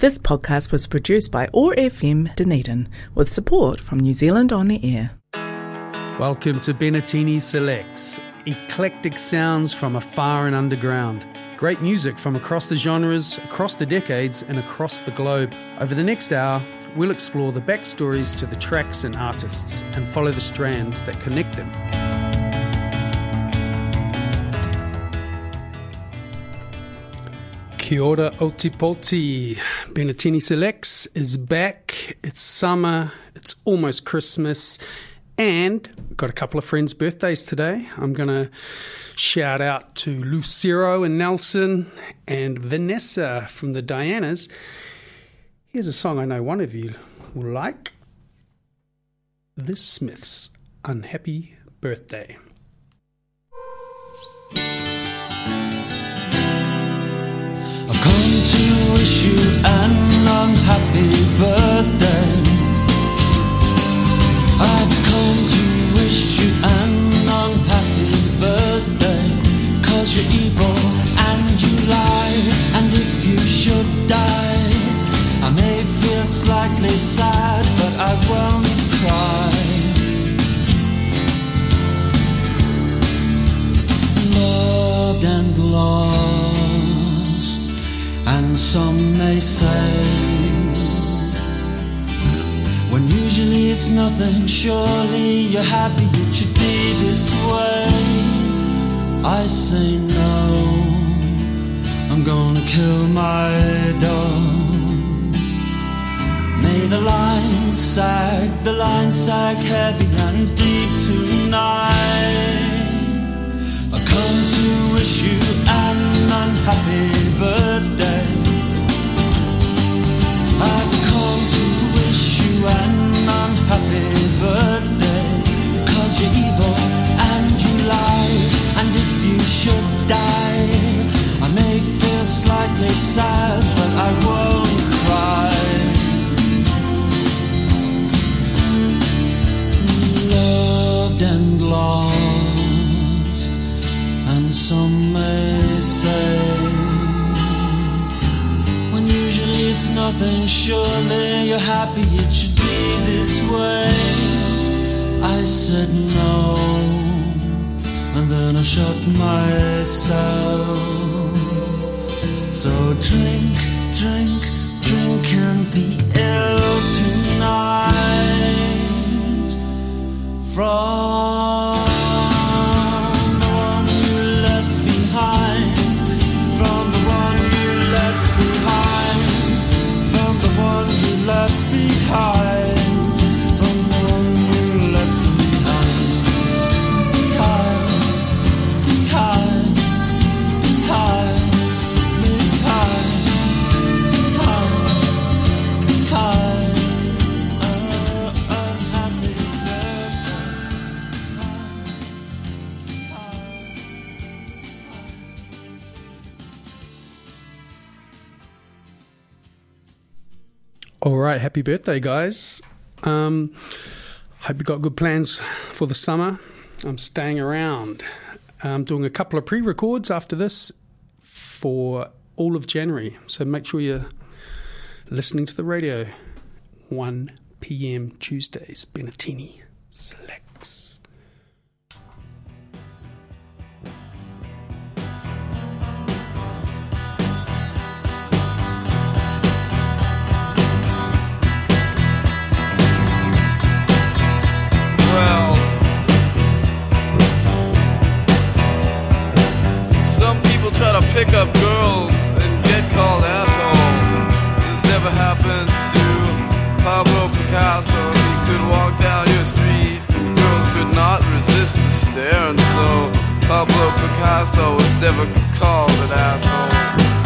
This podcast was produced by OAR FM Dunedin with support from New Zealand On the Air. Welcome to Bennettini Selects, eclectic sounds from afar and underground. Great music from across the genres, across the decades, and across the globe. Over the next hour, we'll explore the backstories to the tracks and artists and follow the strands that connect them. Kia ora Otipoti. Bennettini Selects is back. It's summer, it's almost Christmas, and got a couple of friends' birthdays today. I'm going to shout out to Lucero and Nelson and Vanessa from the Dianas. Here's a song I know one of you will like The Smiths' Unhappy Birthday. Wish you an unhappy birthday. I've come to wish you an unhappy birthday. Cause you're evil and you lie. And if you should die, I may feel slightly sad, but I won't cry. Loved and lost, and some may say, when usually it's nothing, surely you're happy it should be this way. I say no, I'm gonna kill my dog. May the line sag, the line sag heavy and deep tonight. I've come to wish you an unhappy sad, but I won't cry. loved and lost, and some may say, when usually it's nothing, surely you're happy it should be this way. I said no, and then I shut myself. So drink, drink, drink and be ill tonight. From All right, happy birthday, guys. Um, hope you got good plans for the summer. I'm staying around. I'm doing a couple of pre records after this for all of January. So make sure you're listening to the radio. 1 p.m. Tuesdays, Bennettini selects. Pick up girls and get called asshole. This never happened to Pablo Picasso. He could walk down your street, and girls could not resist the stare, and so Pablo Picasso was never called an asshole.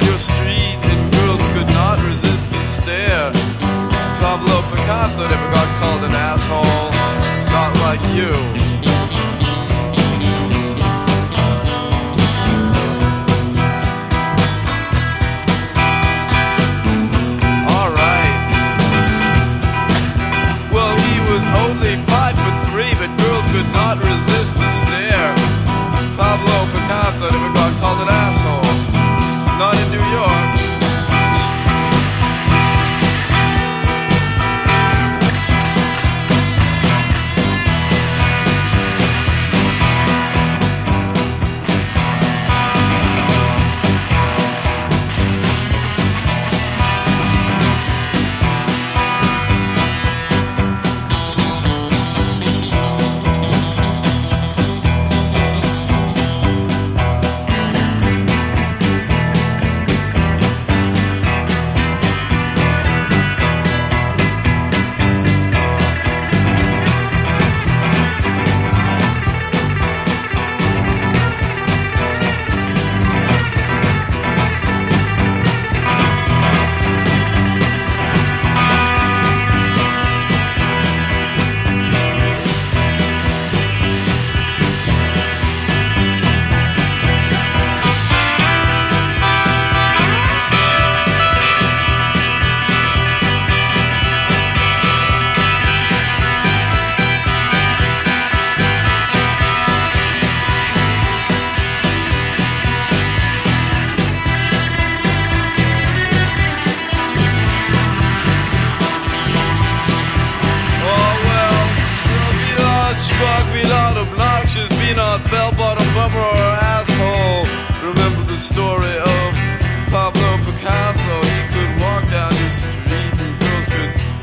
Down your street and girls could not resist the stare. Pablo Picasso never got called an asshole. Not like you. Alright. Well, he was only five foot three, but girls could not resist the stare. Pablo Picasso never got called an asshole.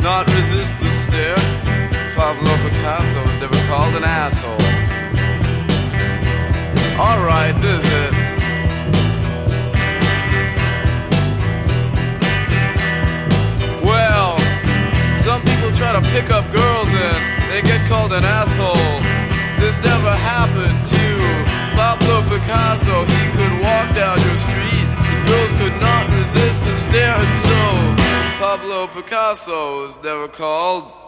Not resist the stare. Pablo Picasso was never called an asshole. Alright, this is it. Well, some people try to pick up girls and they get called an asshole. This never happened to Pablo Picasso. He could walk down your street girls could not resist the stare. And so, Pablo Picasso was never called.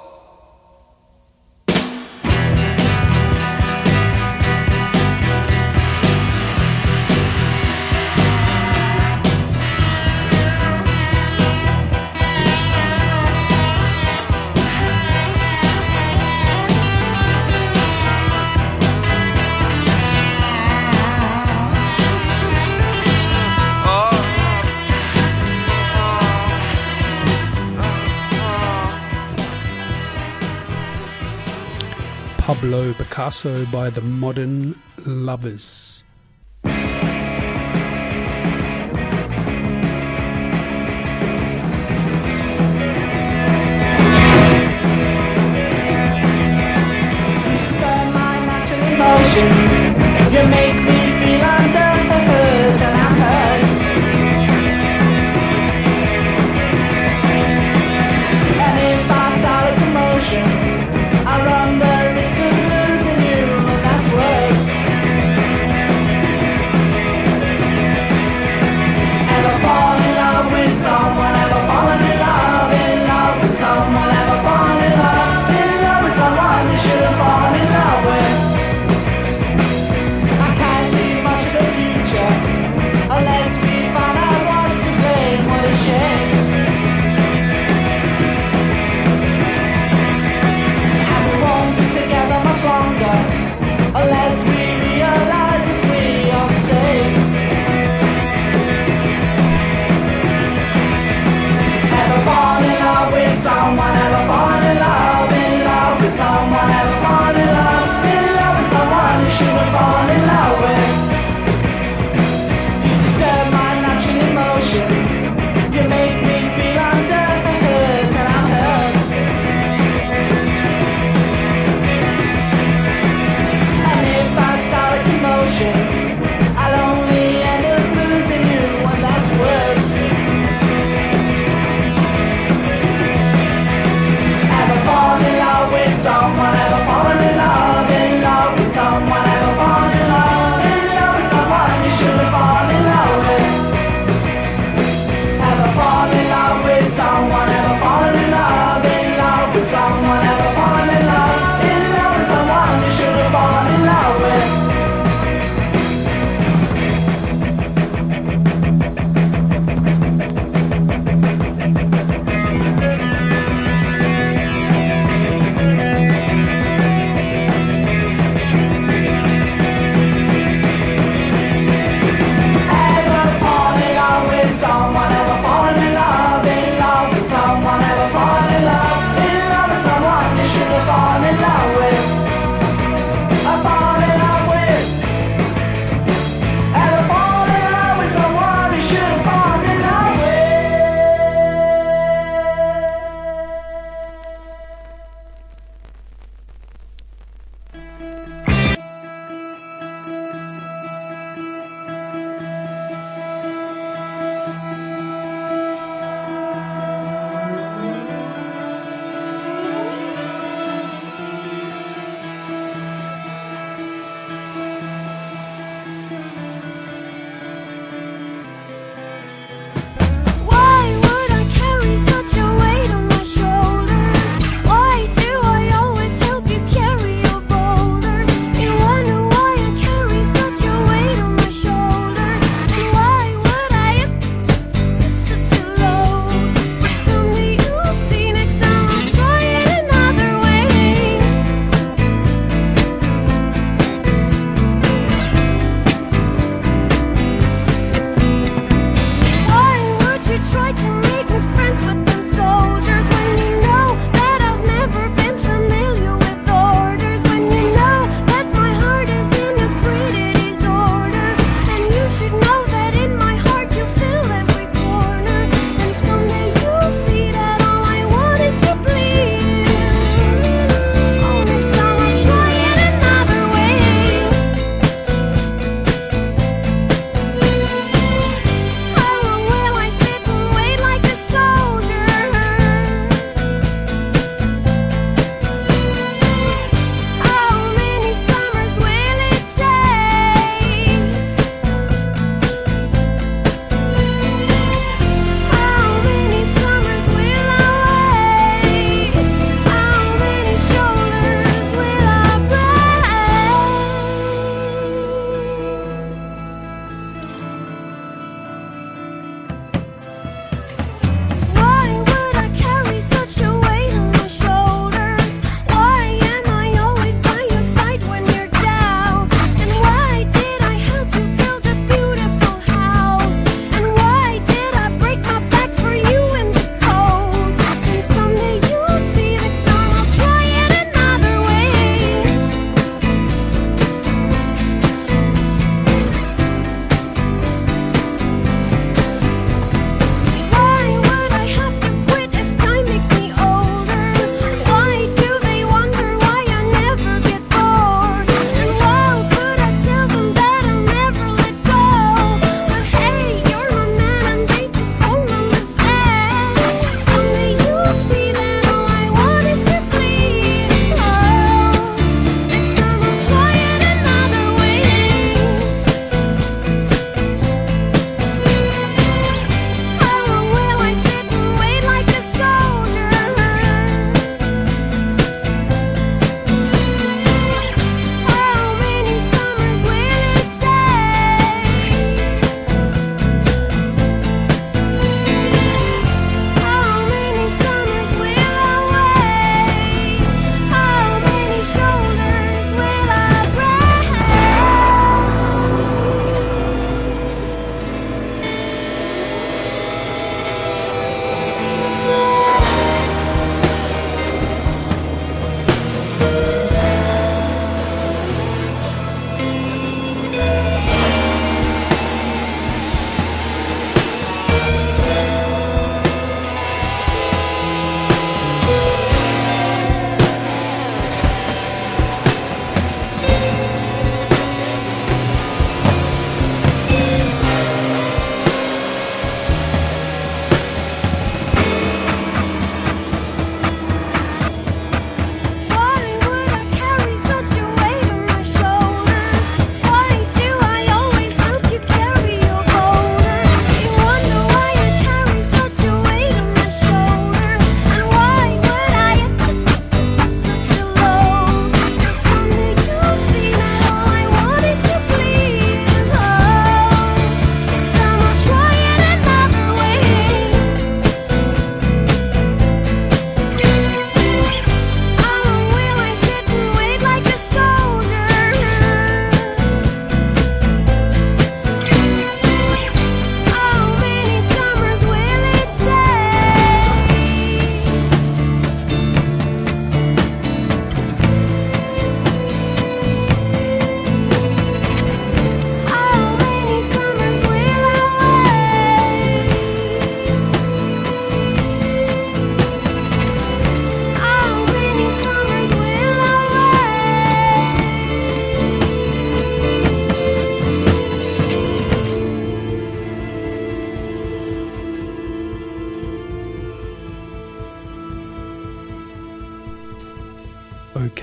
Pablo Picasso by the Modern Lovers.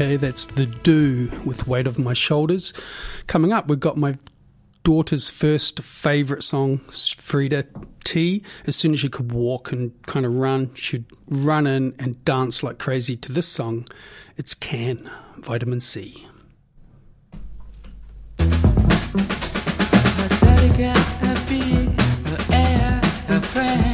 Okay. That's The Do with Weight of My Shoulders. Coming up, we've got my daughter's first favourite song, Frida T. As soon as she could walk and kind of run, she'd run in and dance like crazy to this song. It's Can, Vitamin C. Stay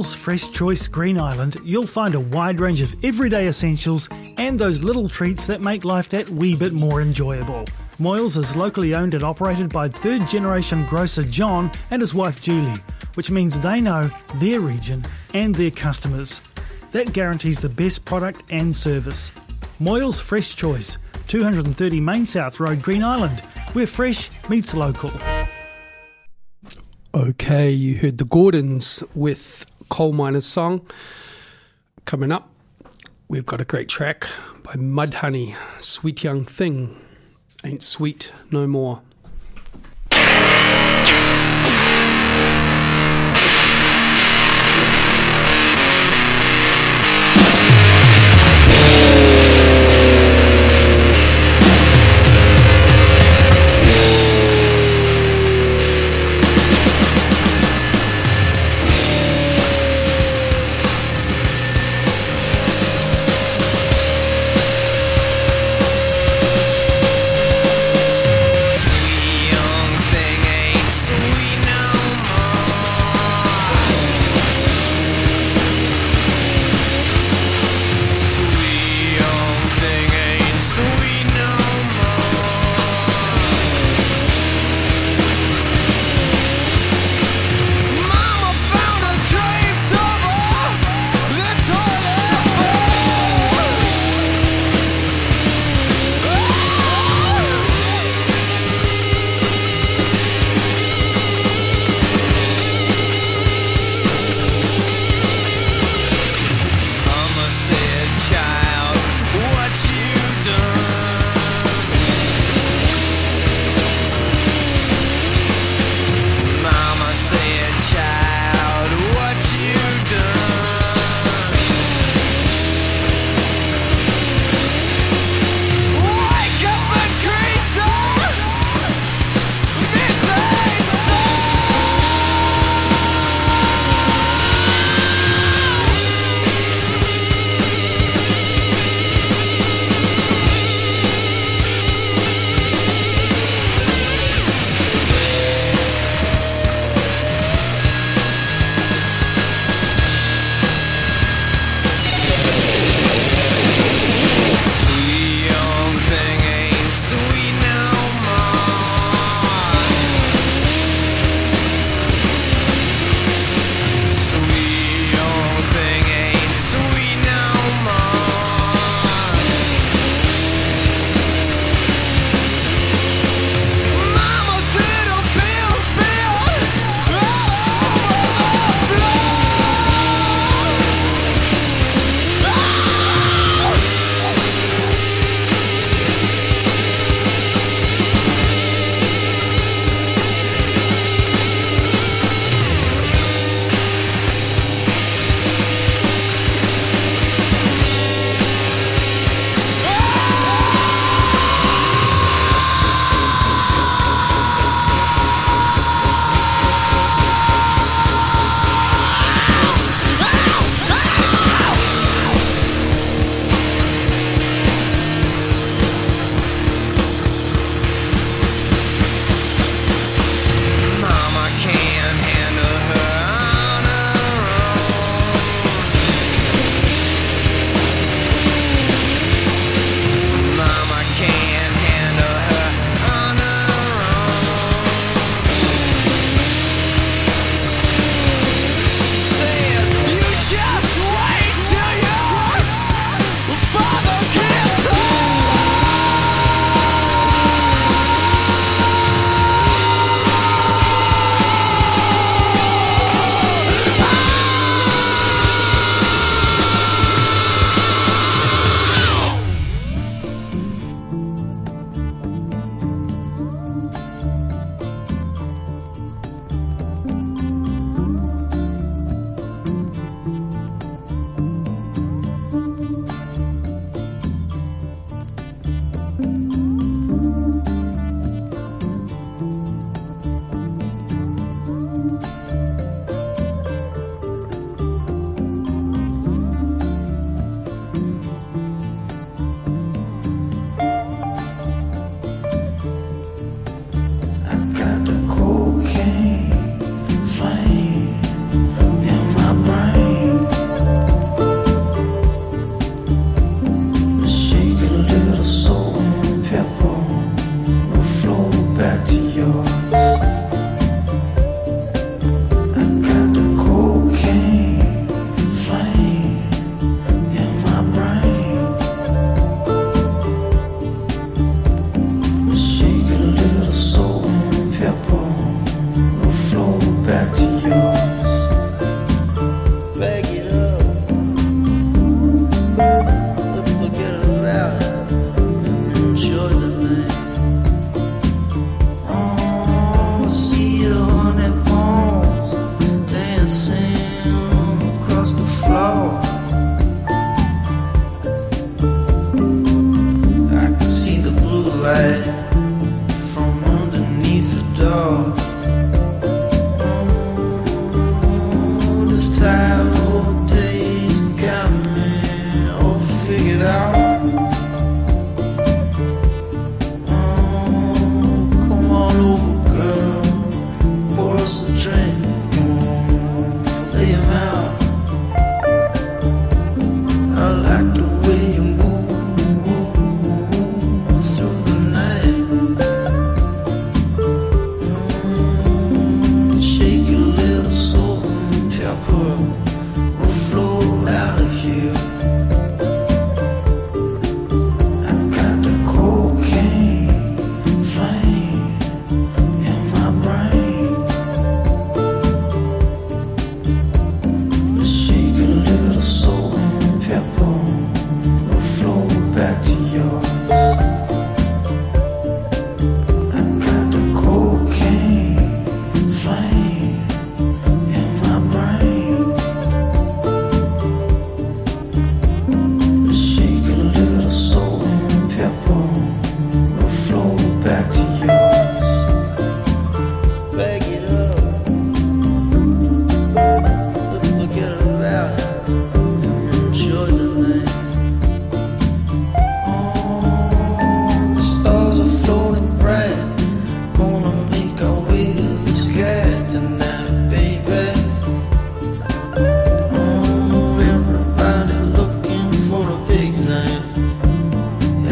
At Moyles Fresh Choice Green Island, you'll find a wide range of everyday essentials and those little treats that make life that wee bit more enjoyable. Moyles is locally owned and operated by third generation grocer John and his wife Julie, which means they know their region and their customers. That guarantees the best product and service. Moyles Fresh Choice, 230 Main South Road, Green Island, where fresh meets local. Okay, you heard the Gordons with Coal Miner's Song. Coming up, we've got a great track by Mudhoney, Sweet Young Thing. Ain't sweet no more.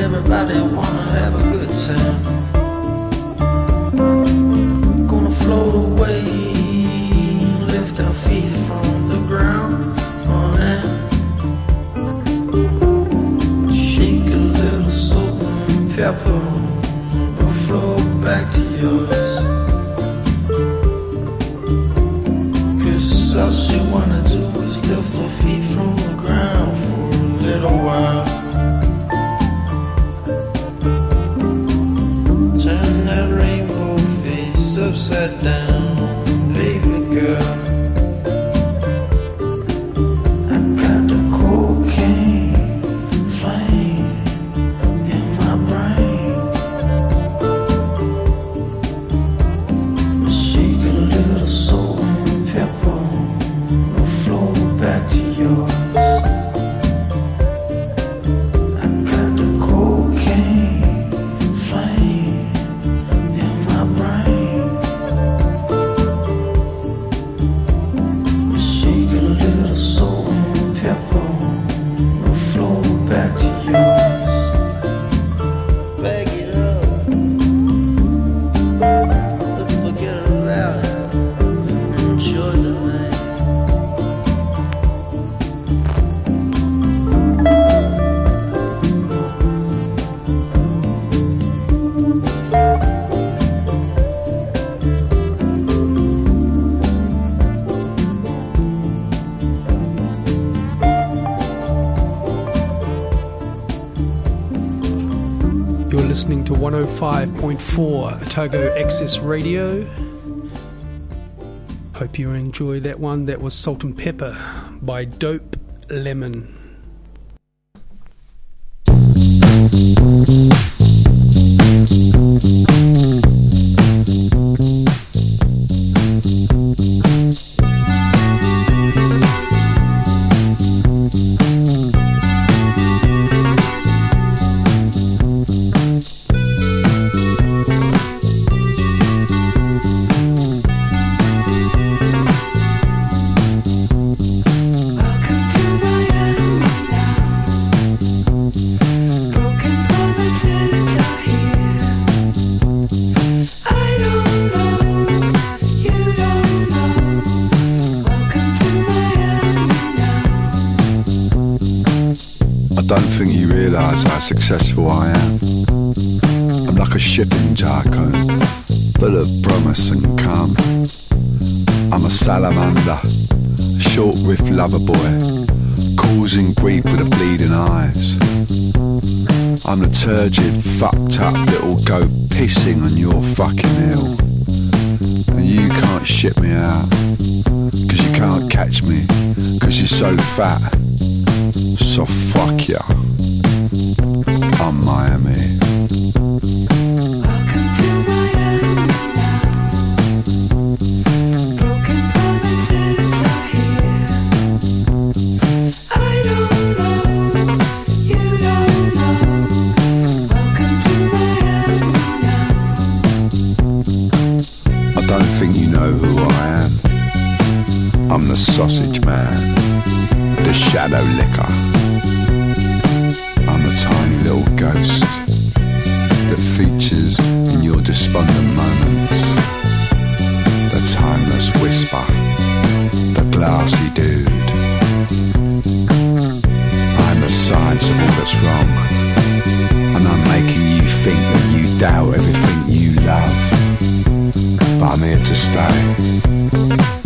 Everybody wanna have a good time. You're listening to 105.4 Otago Access Radio. Hope you enjoy that one. That was Salt and Pepper by Dope Lemon. Successful I am. I'm like a shipping tycoon, full of promise and calm. I'm a salamander, a short riff lover boy, causing grief with the bleeding eyes. I'm the turgid, fucked up little goat pissing on your fucking hill. And you can't ship me out, cause you can't catch me, cause you're so fat. So fuck ya. I'm Miami. Welcome to Miami now. Broken promises are here. I don't know, you don't know. Welcome to Miami now. I don't think you know who I am. I'm the sausage man, the shadow licker. Ghost that features in your despondent moments. The timeless whisper, the glassy dude. I'm the science of all that's wrong, and I'm making you think that you doubt everything you love. But I'm here to stay.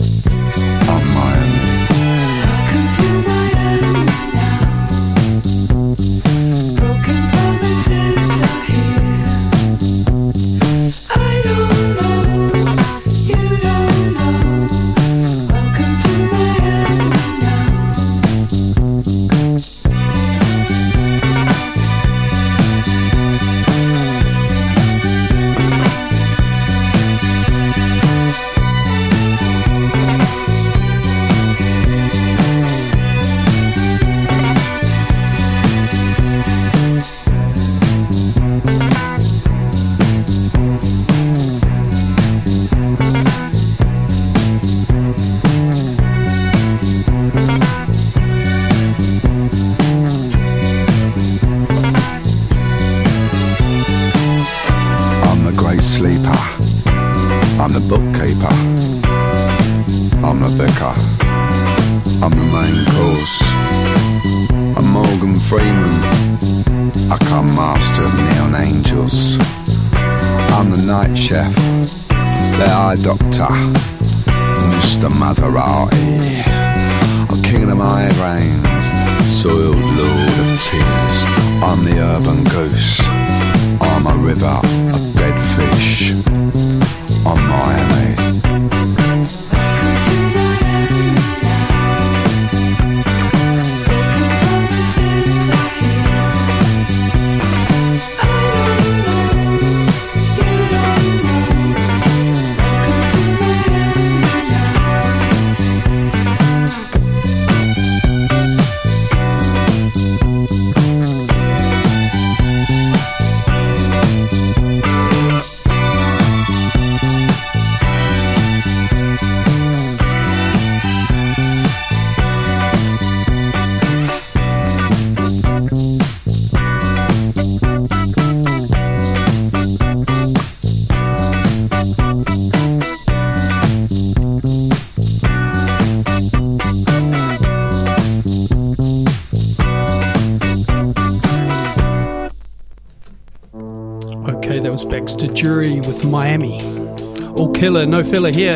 I come master of neon angels. I'm the night chef. The eye doctor. Mr. Maserati. I'm king of the migraines. Soiled lord of tears. I'm the urban goose. I'm a river of dead fish. on Miami. Dury with Miami. All killer, no filler here.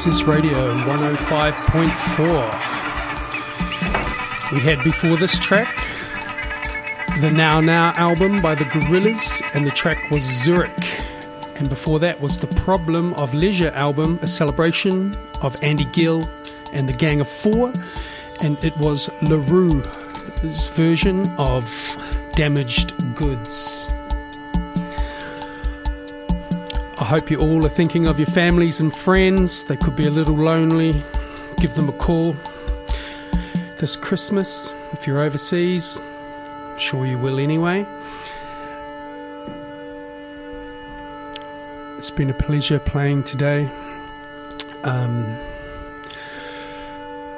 Access Radio 105.4. We had before this track the Now Now album by the Gorillaz, and the track was Zurich. And before that was the Problem of Leisure album, a celebration of Andy Gill and the Gang of Four, and it was La Roux's version of Damaged Goods. I hope you all are thinking of your families and friends. They could be a little lonely. Give them a call. This Christmas, if you're overseas, I'm sure you will anyway. It's been a pleasure playing today. Um,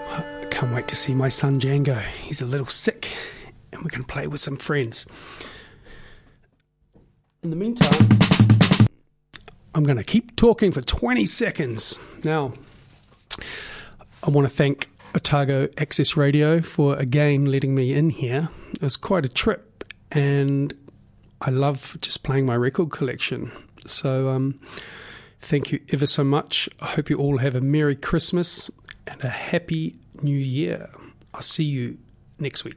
I can't wait to see my son Django. He's a little sick, and going to play with some friends. In the meantime, I'm going to keep talking for 20 seconds. Now, I want to thank Otago Access Radio for again letting me in here. It was quite a trip, and I love just playing my record collection. So, um, thank you ever so much. I hope you all have a Merry Christmas and a Happy New Year. I'll see you next week.